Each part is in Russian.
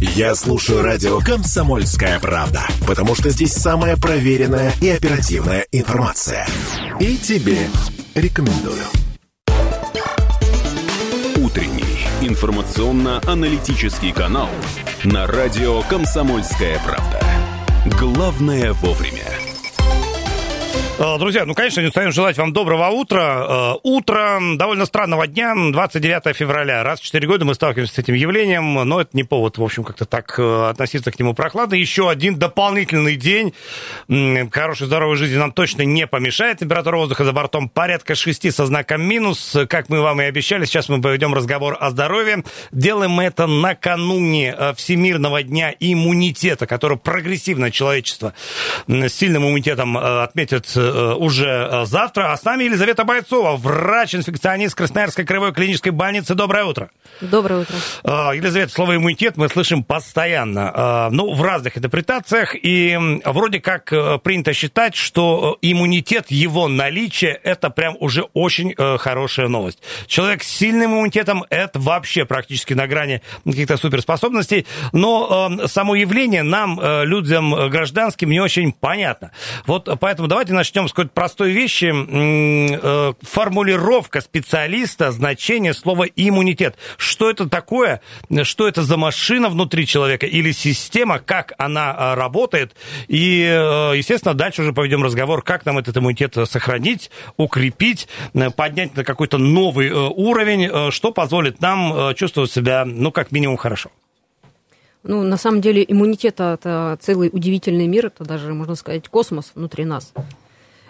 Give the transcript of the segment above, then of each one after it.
Я слушаю радио «Комсомольская правда», потому что здесь самая проверенная и оперативная информация. И тебе рекомендую. Утренний информационно-аналитический канал на радио «Комсомольская правда». Главное вовремя. Э, Друзья, ну, конечно, не устаем желать вам доброго утра. Э, Утро довольно странного дня, 29 февраля. Раз в 4 года мы сталкиваемся с этим явлением, но это не повод, в общем, как-то так э, относиться к нему прохладно. Еще один дополнительный день хорошей, здоровой жизни нам точно не помешает. Температура воздуха за бортом порядка 6 со знаком минус. Как мы вам и обещали, сейчас мы поведем разговор о здоровье. Делаем мы это накануне Всемирного дня иммунитета, который прогрессивное человечество с сильным иммунитетом отметит уже э, завтра. А с нами Елизавета Бойцова, врач-инфекционист Красноярской краевой клинической больницы. Доброе утро. Доброе утро. Э, Елизавета, слово иммунитет мы слышим постоянно, э, ну, в разных интерпретациях, и вроде как э, принято считать, что э, иммунитет, его наличие, это прям уже очень э, хорошая новость. Человек с сильным иммунитетом, это вообще практически на грани каких-то суперспособностей, но э, само явление нам, э, людям э, гражданским, не очень понятно. Вот э, поэтому давайте начнем с какой-то простой вещи. Э, Формулировка специалиста, значение слова иммунитет. Что это такое? Что это за машина внутри человека или система? Как она э, работает? И, э, естественно, дальше уже поведем разговор, как нам этот иммунитет сохранить, укрепить, поднять на какой-то новый уровень, что позволит нам чувствовать себя, ну, как минимум, хорошо. Ну, на самом деле, иммунитет – это целый удивительный мир, это даже, можно сказать, космос внутри нас.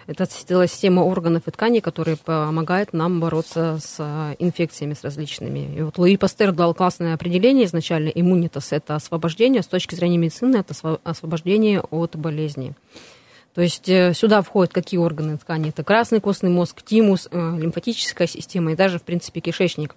Это система органов и тканей, которые помогают нам бороться с э, инфекциями с различными. И вот Луи Пастер дал классное определение изначально. Иммунитас – это освобождение, с точки зрения медицины – это осво- освобождение от болезни. То есть э, сюда входят какие органы ткани? Это красный костный мозг, тимус, э, лимфатическая система и даже, в принципе, кишечник.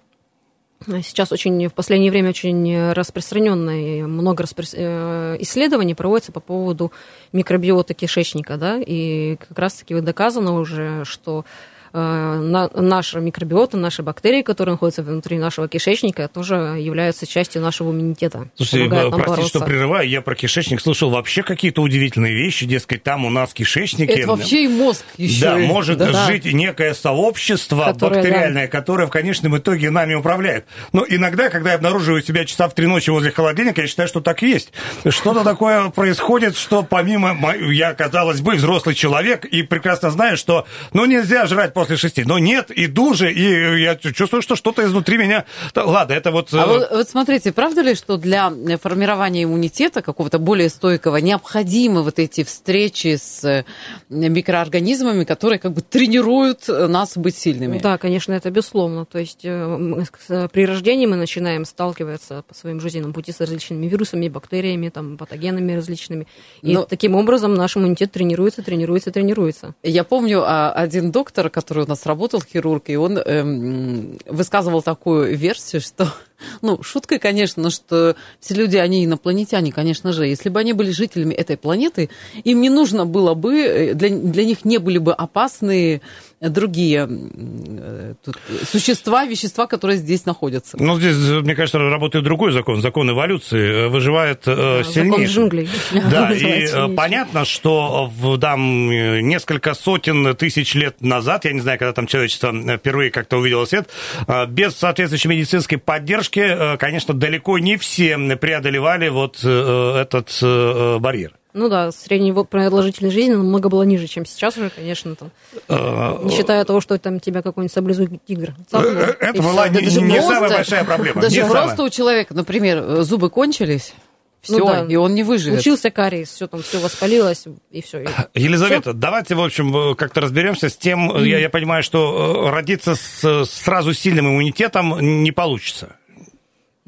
Сейчас очень в последнее время очень распространенно и много распро- э, исследований проводится по поводу микробиота кишечника, да, и как раз-таки доказано уже, что наша микробиота, наши бактерии, которые находятся внутри нашего кишечника, тоже являются частью нашего иммунитета. Слушайте, нам простите, бороться. что прерываю, я про кишечник слышал вообще какие-то удивительные вещи, дескать, там у нас в кишечнике... Это вообще и мозг еще. Да, и- может да. жить некое сообщество Которое, бактериальное, которое в конечном итоге нами управляет. Но иногда, когда я обнаруживаю себя часа в три ночи возле холодильника, я считаю, что так есть. Что-то такое происходит, что помимо... мо- Я, казалось бы, взрослый человек и прекрасно знаю, что ну нельзя жрать после шести. Но нет, иду же, и я чувствую, что что-то изнутри меня... Ладно, это вот... А э, вот, вот смотрите, правда ли, что для формирования иммунитета какого-то более стойкого необходимы вот эти встречи с э, микроорганизмами, которые как бы тренируют э, нас быть сильными? Да, конечно, это безусловно. То есть э, при рождении мы начинаем сталкиваться по своим жизненным пути с различными вирусами, бактериями, там, патогенами различными. И Но- таким образом наш иммунитет тренируется, тренируется, тренируется. Я помню а, один доктор, который у нас работал, хирург, и он эм, высказывал такую версию, что, ну, шуткой, конечно, что все люди, они инопланетяне, конечно же. Если бы они были жителями этой планеты, им не нужно было бы, э, для, для них не были бы опасны другие э, тут существа, вещества, которые здесь находятся. Ну, здесь, мне кажется, работает другой закон, закон эволюции. Э, Выживает э, Закон сильнейший. джунглей. Да, и э, понятно, что в, там э, несколько сотен тысяч лет назад, я не знаю, когда там человечество э, впервые как-то увидело свет, э, без соответствующей медицинской поддержки, э, конечно, далеко не все преодолевали вот э, этот э, барьер. Ну да, средняя продолжительность жизни намного была ниже, чем сейчас уже, конечно, там, не считая того, что там тебя какой-нибудь саблезубый тигр. и Это была не, даже не просто- самая большая проблема. Даже просто самая. у человека, например, зубы кончились, все, Ну да. и он не выживет. Случился кариес, все там, все воспалилось, и все. Елизавета, давайте, в общем, как-то разберемся с тем. э, Я, я понимаю, что родиться с сразу сильным иммунитетом не получится.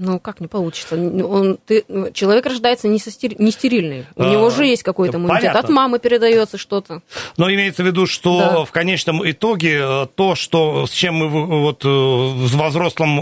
Ну, как не получится? Он, ты, человек рождается не, со стери- не стерильный. У А, него же есть какой-то да, иммунитет. понятно. От мамы передается что-то. Но имеется в виду, что Да. в конечном итоге э, то, что, с чем мы вот э, в взрослом,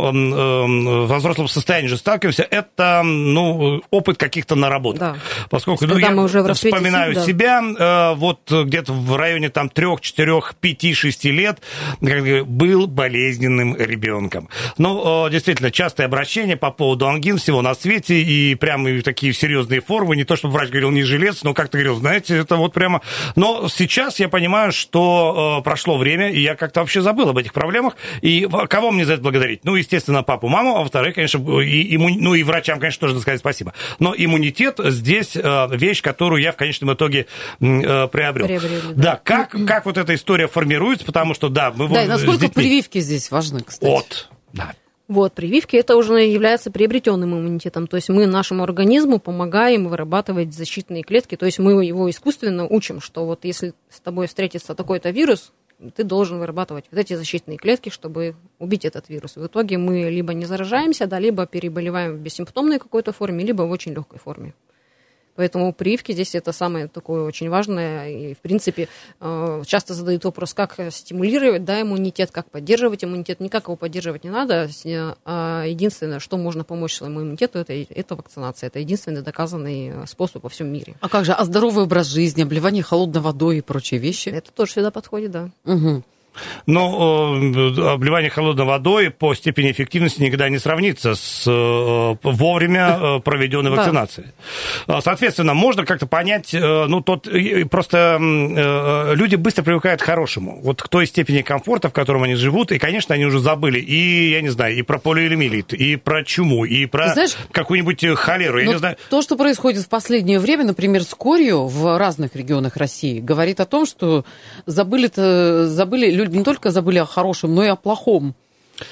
в взрослом состоянии же сталкиваемся, это ну, опыт каких-то наработок. Да. Поскольку ну, я мы уже вспоминаю сил, да. себя, э, вот где-то в районе там 3, 4, 5, 6 лет был болезненным ребенком. Ну, э, действительно, частое обращение по по поводу ангин всего на свете, и прямо такие серьезные формы, не то, чтобы врач говорил не жилец, но как-то говорил, знаете, это вот прямо... Но сейчас я понимаю, что э, прошло время, и я как-то вообще забыл об этих проблемах, и кого мне за это благодарить? Ну, естественно, папу, маму, а во-вторых, конечно, и, имму... ну и врачам, конечно, тоже надо сказать спасибо. Но иммунитет здесь э, вещь, которую я в конечном итоге э, приобрел. Приобрели, да. да, как, как вот эта история формируется, потому что, да, мы... Да, и насколько прививки здесь важны, кстати. Вот, да. Вот, прививки это уже является приобретенным иммунитетом. То есть мы нашему организму помогаем вырабатывать защитные клетки. То есть мы его искусственно учим, что вот если с тобой встретится такой-то вирус, ты должен вырабатывать вот эти защитные клетки, чтобы убить этот вирус. В итоге мы либо не заражаемся, да, либо переболеваем в бессимптомной какой-то форме, либо в очень легкой форме. Поэтому прививки здесь это самое такое очень важное. И, в принципе, э, часто задают вопрос, как стимулировать да, иммунитет, как поддерживать иммунитет. Никак его поддерживать не надо. А единственное, что можно помочь своему иммунитету, это, это вакцинация. Это единственный доказанный способ во всем мире. А как же? А здоровый образ жизни, обливание холодной водой и прочие вещи? Это тоже сюда подходит, да. Угу. Но э, обливание холодной водой по степени эффективности никогда не сравнится с э, вовремя э, проведенной вакцинацией. Да. Соответственно, можно как-то понять, ну, тот, просто люди быстро привыкают к хорошему. Вот к той степени комфорта, в котором они живут, и, конечно, они уже забыли и, я не знаю, и про полиэлемилит, и про чуму, и про какую-нибудь холеру, я не знаю. То, что происходит в последнее время, например, с корью в разных регионах России, говорит о том, что забыли, забыли люди не только забыли о хорошем, но и о плохом.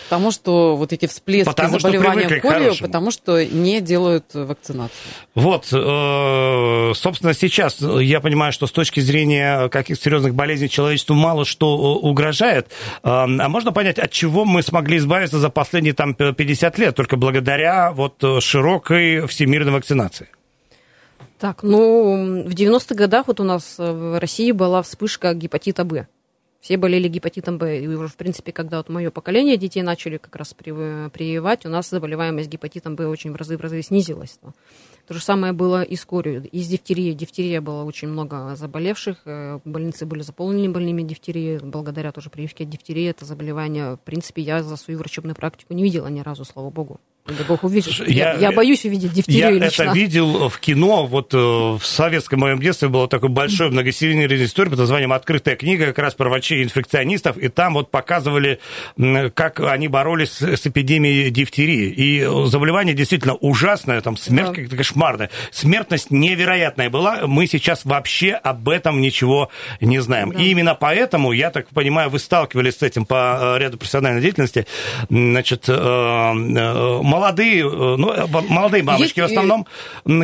Потому что вот эти всплески потому заболевания колью, потому что не делают вакцинацию. Вот, э, собственно, сейчас я понимаю, что с точки зрения каких-то серьезных болезней человечеству мало что э, угрожает. Э, а можно понять, от чего мы смогли избавиться за последние там 50 лет, только благодаря вот широкой всемирной вакцинации? Так, ну, в 90-х годах вот у нас в России была вспышка гепатита Б. Все болели гепатитом Б. И уже, в принципе, когда вот мое поколение детей начали как раз прививать, у нас заболеваемость гепатитом Б очень в разы в разы снизилась. То же самое было и с корью, и с дифтерией. Дифтерия было очень много заболевших, э, больницы были заполнены больными дифтерией, благодаря тоже прививке от дифтерии. Это заболевание, в принципе, я за свою врачебную практику не видела ни разу, слава богу. Да Бог увидит. Я, я, я боюсь увидеть дифтерию Я лично. это видел в кино. Вот э, в советском моем детстве было такое большое многосерийное история под названием «Открытая книга», как раз про врачей-инфекционистов. И там вот показывали, как они боролись с эпидемией дифтерии. И заболевание действительно ужасное, там смерть да. кошмарная. Смертность невероятная была. Мы сейчас вообще об этом ничего не знаем. Да. И именно поэтому, я так понимаю, вы сталкивались с этим по э, ряду профессиональной деятельности. Значит, э, молодые, э, ну, э, молодые мамочки Есть... в основном,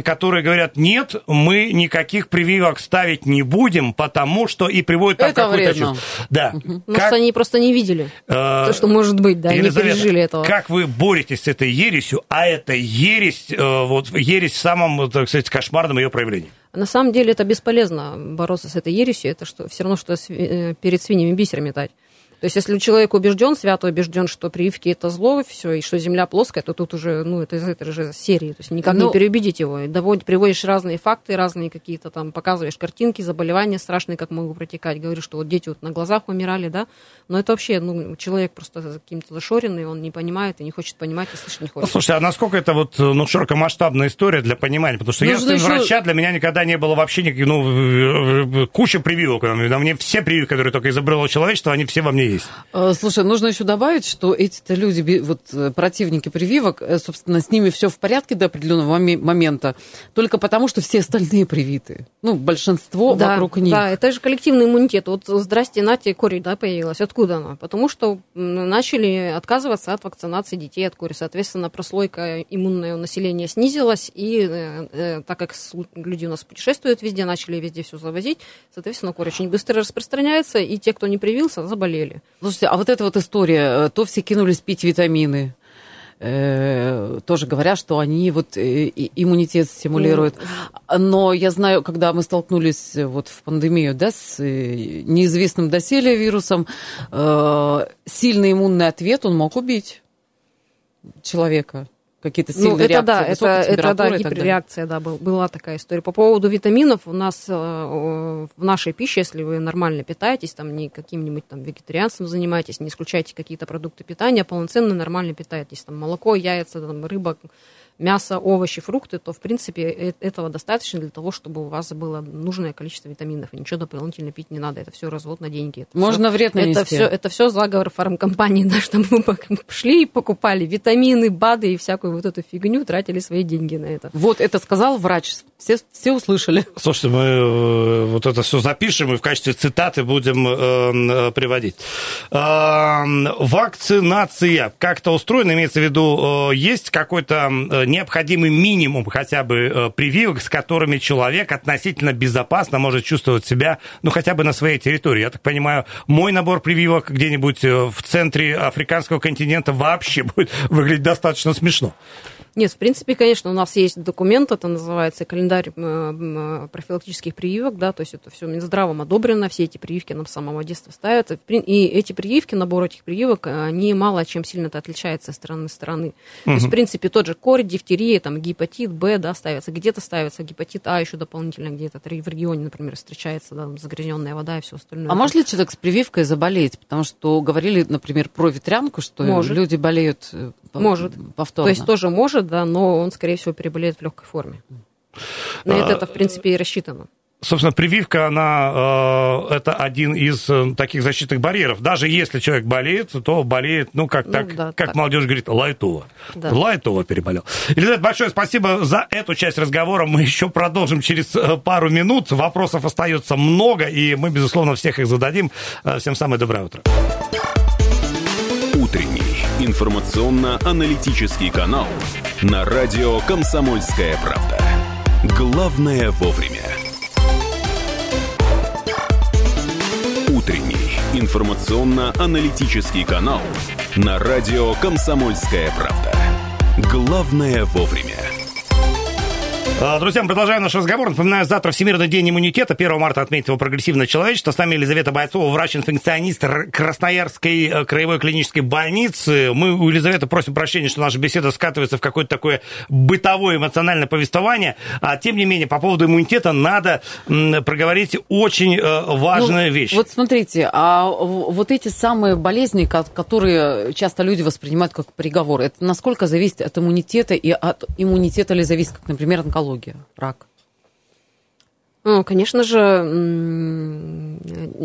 которые говорят, нет, мы никаких прививок ставить не будем, потому что и приводят там какую-то чушь. Да. Угу. Как... Может, они просто не видели э... то, что может быть, да, не пережили этого. Как вы боретесь с этой ересью, а это ересь, вот ересь в самом, так сказать, кошмарном ее проявлении? На самом деле это бесполезно бороться с этой ересью, это что, все равно, что перед свиньями бисер метать. То есть, если человек убежден, свято убежден, что прививки это зло, все, и что Земля плоская, то тут уже, ну, это из этой же серии. То есть, никак ну, не переубедить его. Доводить, приводишь разные факты, разные какие-то там, показываешь картинки, заболевания страшные, как могут протекать. Говоришь, что вот дети вот на глазах умирали, да. Но это вообще, ну, человек просто каким-то зашоренный, он не понимает и не хочет понимать, и слышать не хочет. Слушай, а насколько это вот, ну, широкомасштабная история для понимания? Потому что Нужно я сын еще... врача, для меня никогда не было вообще никаких, ну, куча прививок. На мне все прививки, которые только изобрело человечество, они все во мне есть. Э, слушай, нужно еще добавить, что эти-то люди, вот э, противники прививок, э, собственно, с ними все в порядке до определенного момента, только потому, что все остальные привиты. Ну, большинство да, вокруг них. Да, это же коллективный иммунитет. Вот здрасте, Натя, кори, да, появилась. Откуда она? Потому что начали отказываться от вакцинации детей от кори. Соответственно, прослойка иммунного населения снизилась, и э, так как люди у нас путешествуют везде, начали везде все завозить, соответственно, кори очень быстро распространяется, и те, кто не привился, заболели. Слушайте, а вот эта вот история, э, то все кинулись пить витамины, э, тоже говорят, что они вот э, иммунитет стимулируют. Но я знаю, когда мы столкнулись вот в пандемию, да, с неизвестным доселе вирусом, сильный иммунный ответ, он мог убить человека какие-то сильные ну, это реакции, да, это, это да, гиперреакция, да, был- была такая история. По поводу витаминов, у нас э, в нашей пище, если вы нормально питаетесь, там не каким-нибудь там вегетарианством занимаетесь, не исключаете какие-то продукты питания, полноценно нормально питаетесь, там молоко, яйца, там, рыба, мясо, овощи, фрукты, то, в принципе, э- этого достаточно для того, чтобы у вас было нужное количество витаминов, и ничего дополнительно пить не надо, это все развод на деньги. Это Можно всё- вред это все, это все заговор фармкомпании, да, чтобы мы пок- шли и покупали витамины, БАДы и всякую вот эту фигню, тратили свои деньги на это. Вот это сказал врач. Все, все услышали. Слушайте, мы э, вот это все запишем и в качестве цитаты будем э, э, приводить. Э, вакцинация как-то устроена, имеется в виду, э, есть какой-то необходимый минимум хотя бы э, прививок, с которыми человек относительно безопасно может чувствовать себя, ну, хотя бы на своей территории. Я так понимаю, мой набор прививок где-нибудь э, в центре африканского континента вообще будет выглядеть достаточно смешно. Нет, в принципе, конечно, у нас есть документ, это называется календарь э, м, профилактических прививок, да, то есть это все Минздравом одобрено, все эти прививки нам с самого детства ставят, и эти прививки, набор этих прививок, э, они мало чем сильно-то отличаются от страны страны. То есть, в принципе, тот же корь, дифтерия, там, гепатит Б, да, ставятся, где-то ставится гепатит А еще дополнительно, где-то в регионе, например, встречается, да, загрязненная вода и все остальное. А может ли человек с прививкой заболеть? Потому что говорили, например, про ветрянку, что Может. люди болеют э, Может. повторно. То есть тоже может, да, но он, скорее всего, переболеет в легкой форме. На это, это, в принципе, и рассчитано. Собственно, прививка, она э, это один из э, таких защитных барьеров. Даже если человек болеет, то болеет, ну, как, Ну, так, да, как так. молодежь говорит, лайтово. Да. Лайтово переболел. Елизавета, большое спасибо за эту часть разговора. Мы еще продолжим через э, пару минут. Вопросов остается много, и мы, безусловно, всех их зададим. Э, Всем самое доброе утро. Информационно-аналитический канал на радио «Комсомольская правда». Главное вовремя. Утренний информационно-аналитический канал на радио «Комсомольская правда». Главное вовремя. А, Друзья, мы продолжаем наш разговор. Напоминаю, завтра Всемирный день иммунитета. 1 марта отметит его прогрессивное человечество. С нами Елизавета Бойцова, врач-инфекционист Красноярской э, краевой клинической больницы. Мы у Елизаветы просим прощения, что наша беседа скатывается в какое-то такое бытовое эмоциональное повествование. А тем не менее, по поводу иммунитета надо проговорить очень э, важную Ну, вещь. Вот смотрите, а вот эти самые болезни, ко- которые часто люди воспринимают как приговор, это насколько зависит от иммунитета и от иммунитета ли зависит, как, например, онкология, рак? Ну, конечно же,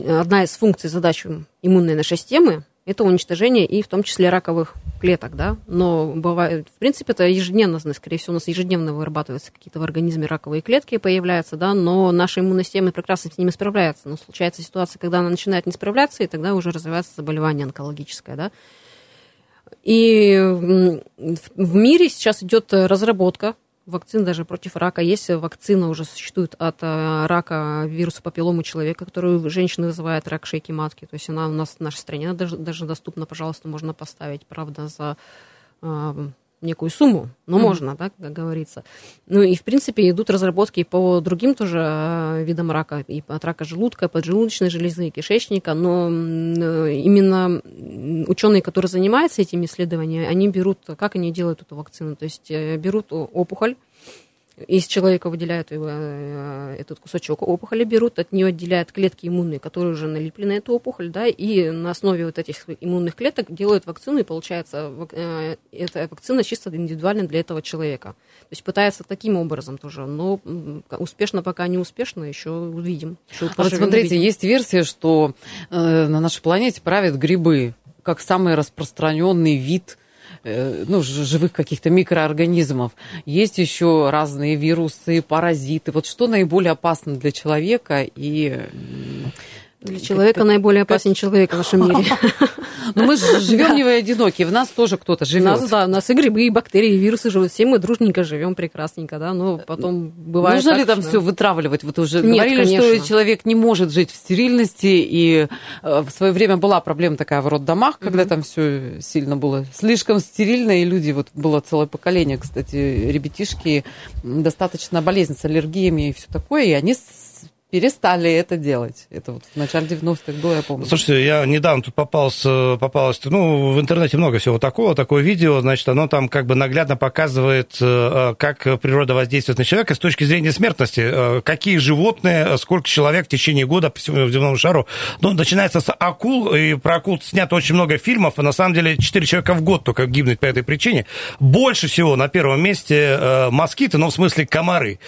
одна из функций, задач иммунной нашей системы – это уничтожение и в том числе раковых клеток, да, но бывает, в принципе, это ежедневно, скорее всего, у нас ежедневно вырабатываются какие-то в организме раковые клетки, появляются, да, но наша иммунная система прекрасно с ними справляется, но случается ситуация, когда она начинает не справляться, и тогда уже развивается заболевание онкологическое, да. И в мире сейчас идет разработка вакцин даже против рака. Есть вакцина уже существует от э, рака вируса папилломы человека, которую женщина вызывает рак шейки матки. То есть она у нас в нашей стране даже, даже доступна, пожалуйста, можно поставить, правда, за э, некую сумму, но Мгм. можно, да, как говорится. Ну и, в принципе, идут разработки по другим тоже э, видам рака, и от рака желудка, поджелудочной железы, кишечника, но э, именно ученые, которые занимаются этими исследованиями, они берут, как они делают эту вакцину, то есть э, берут опухоль, из человека выделяют его, э, этот кусочек опухоли, берут, от нее отделяют клетки иммунные, которые уже налипли на эту опухоль, да, и на основе вот этих иммунных клеток делают вакцину, и получается э, эта вакцина чисто индивидуально для этого человека. То есть пытается таким образом тоже, но успешно пока не успешно, еще увидим. Еще А вот смотрите, увидим. есть версия, что э, на нашей планете правят грибы, как самый распространенный вид ну, ж- живых каких-то микроорганизмов. Есть еще разные вирусы, паразиты. Вот что наиболее опасно для человека и... Для человека наиболее опасен человек в нашем мире. Ну, мы живем не одиноки, в нас тоже кто-то живет. нас, да, у нас и грибы, и бактерии, и вирусы живут. Все мы дружненько живем прекрасненько, да, но потом бывает Нужно ли там все вытравливать? Вот уже говорили, что человек не может жить в стерильности, и э, в свое время была проблема такая в роддомах, когда там все сильно было слишком стерильно, и люди, вот было целое поколение, кстати, ребятишки, достаточно болезнь с аллергиями и все такое, и они перестали это делать. Это вот в начале 90-х было, я помню. Слушайте, я недавно тут попался, попалось, ну, в интернете много всего такого, такое видео, значит, оно там как бы наглядно показывает, э, как природа воздействует на человека с точки зрения смертности. Э, какие животные, сколько человек в течение года по всему земному шару. Ну, начинается с акул, и про акул снято очень много фильмов, и на самом деле 4 человека в год только гибнут по этой причине. Больше всего на первом месте э, москиты, ну, в смысле комары.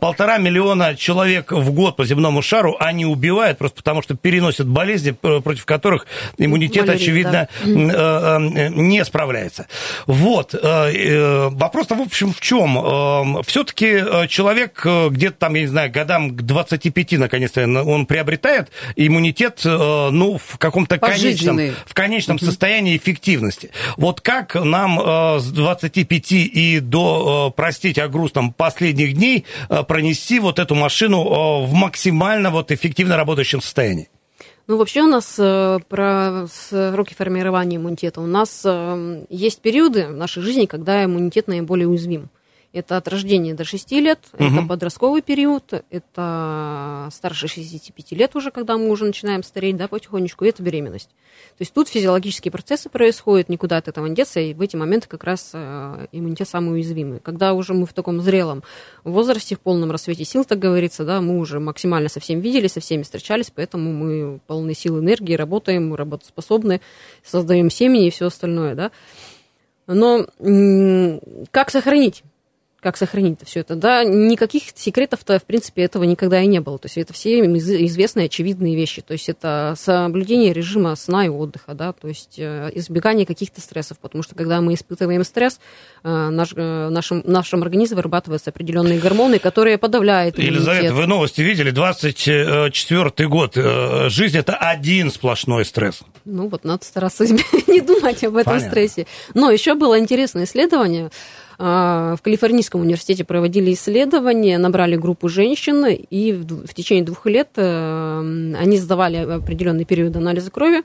Полтора миллиона человек в год по земному шару, они убивают просто потому, что переносят болезни, против которых иммунитет, Малярия, очевидно, да. не справляется. Вот. Э, э, вопрос-то, в общем, в чем? Эм, Все-таки э, человек где-то там, я не знаю, годам к 25, наконец-то, он приобретает иммунитет, ну, в каком-то конечном, в конечном угу. состоянии эффективности. Вот как нам с 25 и до, простите о грустном, последних дней пронести вот эту машину в максимум максимально вот эффективно работающем состоянии? Ну, вообще у нас э, про сроки формирования иммунитета. У нас э, есть периоды в нашей жизни, когда иммунитет наиболее уязвим. Это от рождения до 6 лет, угу. это подростковый период, это старше 65 лет уже, когда мы уже начинаем стареть, да, потихонечку, и это беременность. То есть тут физиологические процессы происходят, никуда от этого не деться, и в эти моменты как раз э, иммунитет самый уязвимый. Когда уже мы в таком зрелом возрасте, в полном рассвете сил, так говорится, да, мы уже максимально со всеми видели, со всеми встречались, поэтому мы полны сил энергии, работаем, мы работоспособны, создаем семьи и все остальное, да. Но как сохранить как сохранить все это. Да, никаких секретов-то, в принципе, этого никогда и не было. То есть это все известные, очевидные вещи. То есть это соблюдение режима сна и отдыха, да, то есть э, избегание каких-то стрессов, потому что когда мы испытываем стресс, э, наш, э, нашим, нашем организме вырабатываются определенные гормоны, которые подавляют иммунитет. Елизавета, вы новости видели? 24 год. Жизнь – это один сплошной стресс. Ну вот, надо стараться не думать об этом Понятно. стрессе. Но еще было интересное исследование, в Калифорнийском университете проводили исследования, набрали группу женщин, и в течение двух лет э, они сдавали определенный период анализа крови,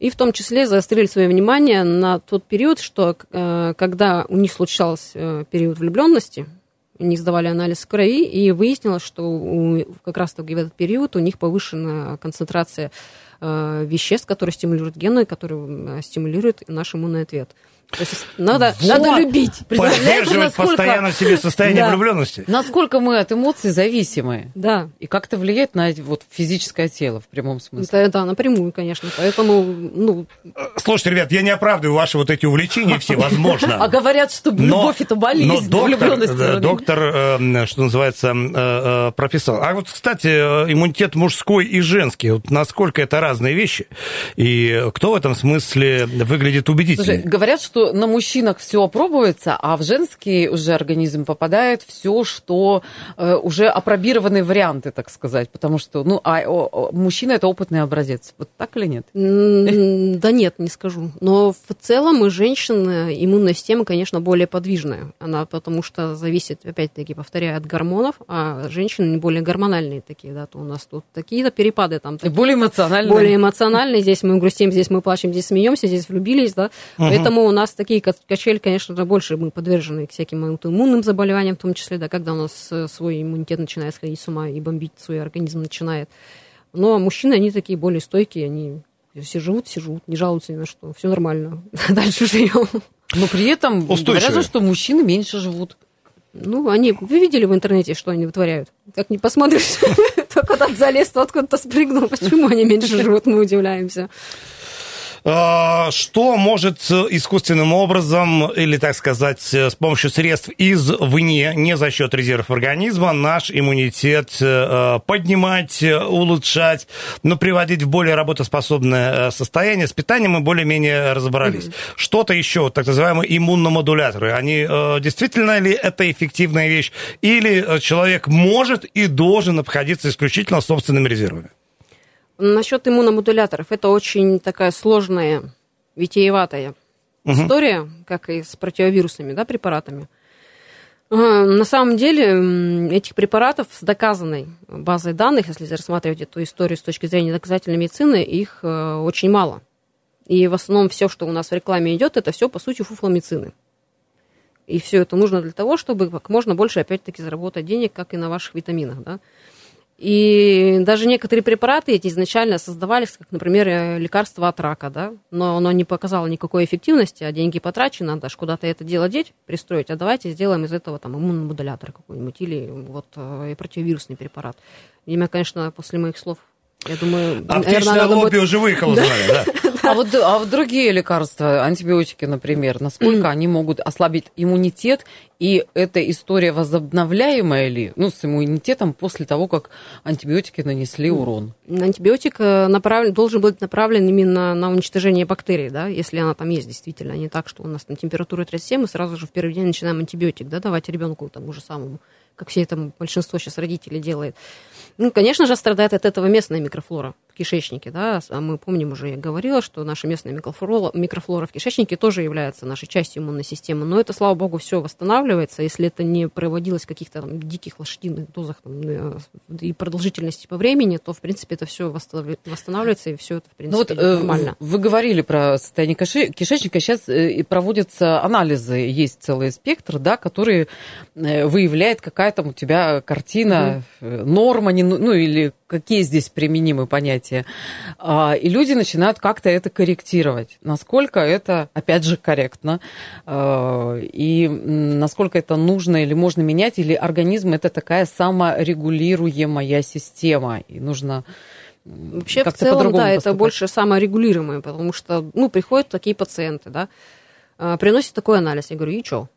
и в том числе заострили свое внимание на тот период, что э, когда у них случался э, период влюбленности, они сдавали анализ крови, и выяснилось, что у, как раз-таки в этот период у них повышена концентрация веществ, которые стимулируют гены, которые стимулируют наш иммунный ответ. То есть надо, вот. надо любить. Поддерживать насколько... постоянно себе состояние да. влюбленности. Насколько мы от эмоций зависимы. Да. И как это влияет на вот, физическое тело в прямом смысле. Да, да, напрямую, конечно. Поэтому, ну... Слушайте, ребят, я не оправдываю ваши вот эти увлечения все, возможно. А говорят, что любовь это болезнь, но доктор, доктор, э, что называется, э, э, прописал. А вот, кстати, иммунитет мужской и женский, вот насколько это разные вещи, и кто в этом смысле выглядит убедительнее? Говорят, что на мужчинах все опробуется, а в женский уже организм попадает все, что э, уже опробированные варианты, так сказать, потому что, ну, а о, мужчина это опытный образец. Вот так или нет? Да нет, не скажу. Но в целом и женщина, иммунная система, конечно, более подвижная. Она потому что зависит, опять-таки, повторяю, от гормонов, а женщины более гормональные такие, да, то у нас тут такие-то перепады там. И более эмоциональные. Более эмоциональные. Здесь мы грустим, здесь мы плачем, здесь смеемся, здесь влюбились, да. Угу. Поэтому у нас такие качели, конечно же, больше мы подвержены всяким аутоиммунным заболеваниям, в том числе, да, когда у нас э, свой иммунитет начинает сходить с ума и бомбить свой организм начинает. Но мужчины, они такие более стойкие, они все живут, все живут, не жалуются ни на что, все нормально, дальше живем. Но при этом Устойчивые. говорят, что мужчины меньше живут. Ну, они, вы видели в интернете, что они вытворяют? Как не посмотришь, то куда-то залез, то откуда-то спрыгнул. Почему они меньше живут, мы удивляемся. А, что может искусственным образом, или, так сказать, с помощью средств извне, не за счет резервов организма, наш иммунитет э, поднимать, улучшать, но приводить в более работоспособное э, состояние? С питанием мы более-менее разобрались. Mm-hmm. Что-то еще, так называемые иммуномодуляторы, они э, действительно ли это эффективная вещь? Или человек может и должен обходиться исключительно собственными резервами? Насчет иммуномодуляторов, это очень такая сложная, витиеватая угу. история, как и с противовирусными да, препаратами. На самом деле этих препаратов с доказанной базой данных, если рассматривать эту историю с точки зрения доказательной медицины, их э, очень мало. И в основном все, что у нас в рекламе идет, это все, по сути, фуфломицины. И все это нужно для того, чтобы как можно больше, опять-таки, заработать денег, как и на ваших витаминах. Да? И даже некоторые препараты эти изначально создавались, как, например, э, лекарство от рака, да, но оно не показало никакой эффективности, а деньги потрачены, надо же куда-то это дело деть, пристроить, а давайте сделаем из этого там иммуномодулятор какой-нибудь или вот э, противовирусный препарат. Видимо, конечно, после моих слов я думаю, Аптечное наверное, лобби будет... уже выехало, да. да. А вот, а вот другие лекарства, антибиотики, например, насколько они могут ослабить иммунитет, и эта история возобновляемая ли, ну, с иммунитетом после того, как антибиотики нанесли урон? Антибиотик э, направлен, должен быть направлен именно на уничтожение бактерий, да, если она там есть действительно, а не так, что у нас там температура 37, мы сразу же в первый день начинаем антибиотик, да, давать ребенку тому же самому, как все это большинство сейчас родителей делает. Ну, конечно же, страдает от этого местная микрофлора в кишечнике, да, а мы помним уже, я говорила, что наша местная микрофлора, микрофлора в кишечнике тоже является нашей частью иммунной системы, но это, слава богу, все восстанавливается, если это не проводилось в каких-то там, диких лошадиных дозах там, э, и продолжительности по времени, то, в принципе, это все восстанавливается, и все это, в принципе, ну, вот, э, нормально. Вы говорили про состояние кишечника, сейчас э, проводятся анализы, есть целый спектр, да, который выявляет, какая там у тебя картина, угу. норма, не, ну, или какие здесь применимы понятия. А, и люди начинают как-то это корректировать. Насколько это, опять же, корректно, а, и насколько это нужно или можно менять, или организм это такая саморегулируемая система, и нужно Вообще, в целом, да, поступать. это больше саморегулируемое, потому что, ну, приходят такие пациенты, да, а, приносят такой анализ. Я говорю, и что?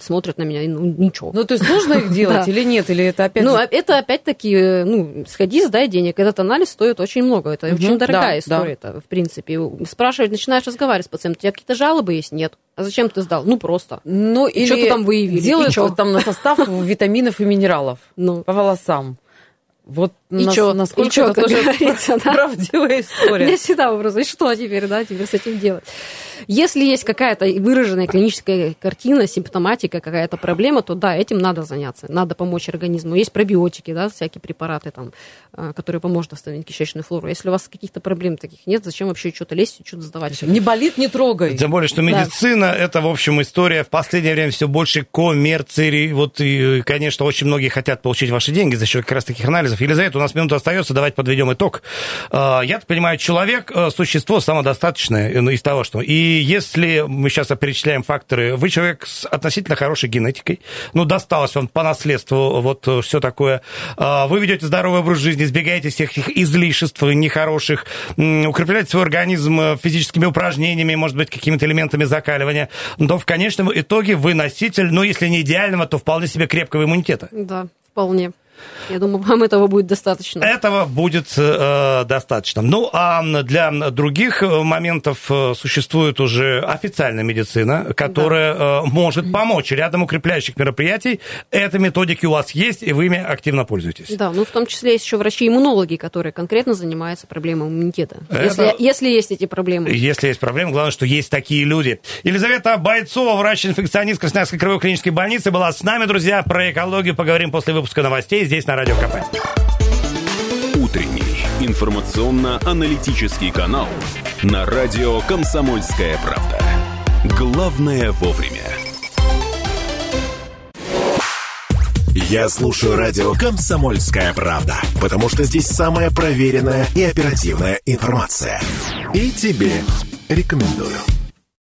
Смотрят на меня, ну, ничего. Ну, то есть нужно их делать или нет? Или это опять... Ну, это опять-таки, ну, сходи, сдай денег. Этот анализ стоит очень много. Это очень дорогая история это в принципе. Спрашивать, начинаешь разговаривать с пациентом, у тебя какие-то жалобы есть? Нет. А зачем ты сдал? Ну, просто. Ну, или что-то там выявили. Делают там на состав витаминов и минералов ну. по волосам. Вот и насколько и чё, это тоже говорится, да? правдивая история. Я всегда вопрос, и что теперь, да, теперь с этим делать? Если есть какая-то выраженная клиническая картина, симптоматика, какая-то проблема, то да, этим надо заняться, надо помочь организму. Есть пробиотики, да, всякие препараты, там, а, которые поможет восстановить кишечную флору. Если у вас каких-то проблем таких нет, зачем вообще что-то лезть, что-то сдавать? Не болит, не трогай. Тем более, что медицина да. это, в общем, история в последнее время все больше коммерции. Вот, и, конечно, очень многие хотят получить ваши деньги за счет как раз таких анализов. Елизавета, у нас минута остается, давайте подведем итог. А, я понимаю, человек э, существо самодостаточное э, ну, из того, что... И если мы сейчас перечисляем факторы, вы человек с относительно хорошей генетикой, ну, досталось вам по наследству вот э, все такое, а, вы ведете здоровый образ жизни, избегаете всех этих излишеств нехороших, укрепляете свой организм физическими упражнениями, может быть, какими-то элементами закаливания, то в конечном итоге вы носитель, ну, если не идеального, то вполне себе крепкого иммунитета. Да, вполне. Я думаю, вам этого будет достаточно. Этого будет э, достаточно. Ну, а для других э, моментов э, существует уже официальная медицина, которая да. э, может помочь рядом укрепляющих мероприятий. Эта методики у вас есть, и вы ими активно пользуетесь. Да, ну в том числе есть еще врачи-иммунологи, которые конкретно занимаются проблемой иммунитета. Это... Если, если есть эти проблемы. Если есть проблемы, главное, что есть такие люди. Елизавета Бойцова, врач-инфекционист Красноярской краевой клинической больницы, была с нами, друзья. Про экологию поговорим после выпуска новостей здесь на Радио КП. Утренний информационно-аналитический канал на Радио «Комсомольская правда». Главное вовремя. Я слушаю радио «Комсомольская правда», потому что здесь самая проверенная и оперативная информация. И тебе рекомендую.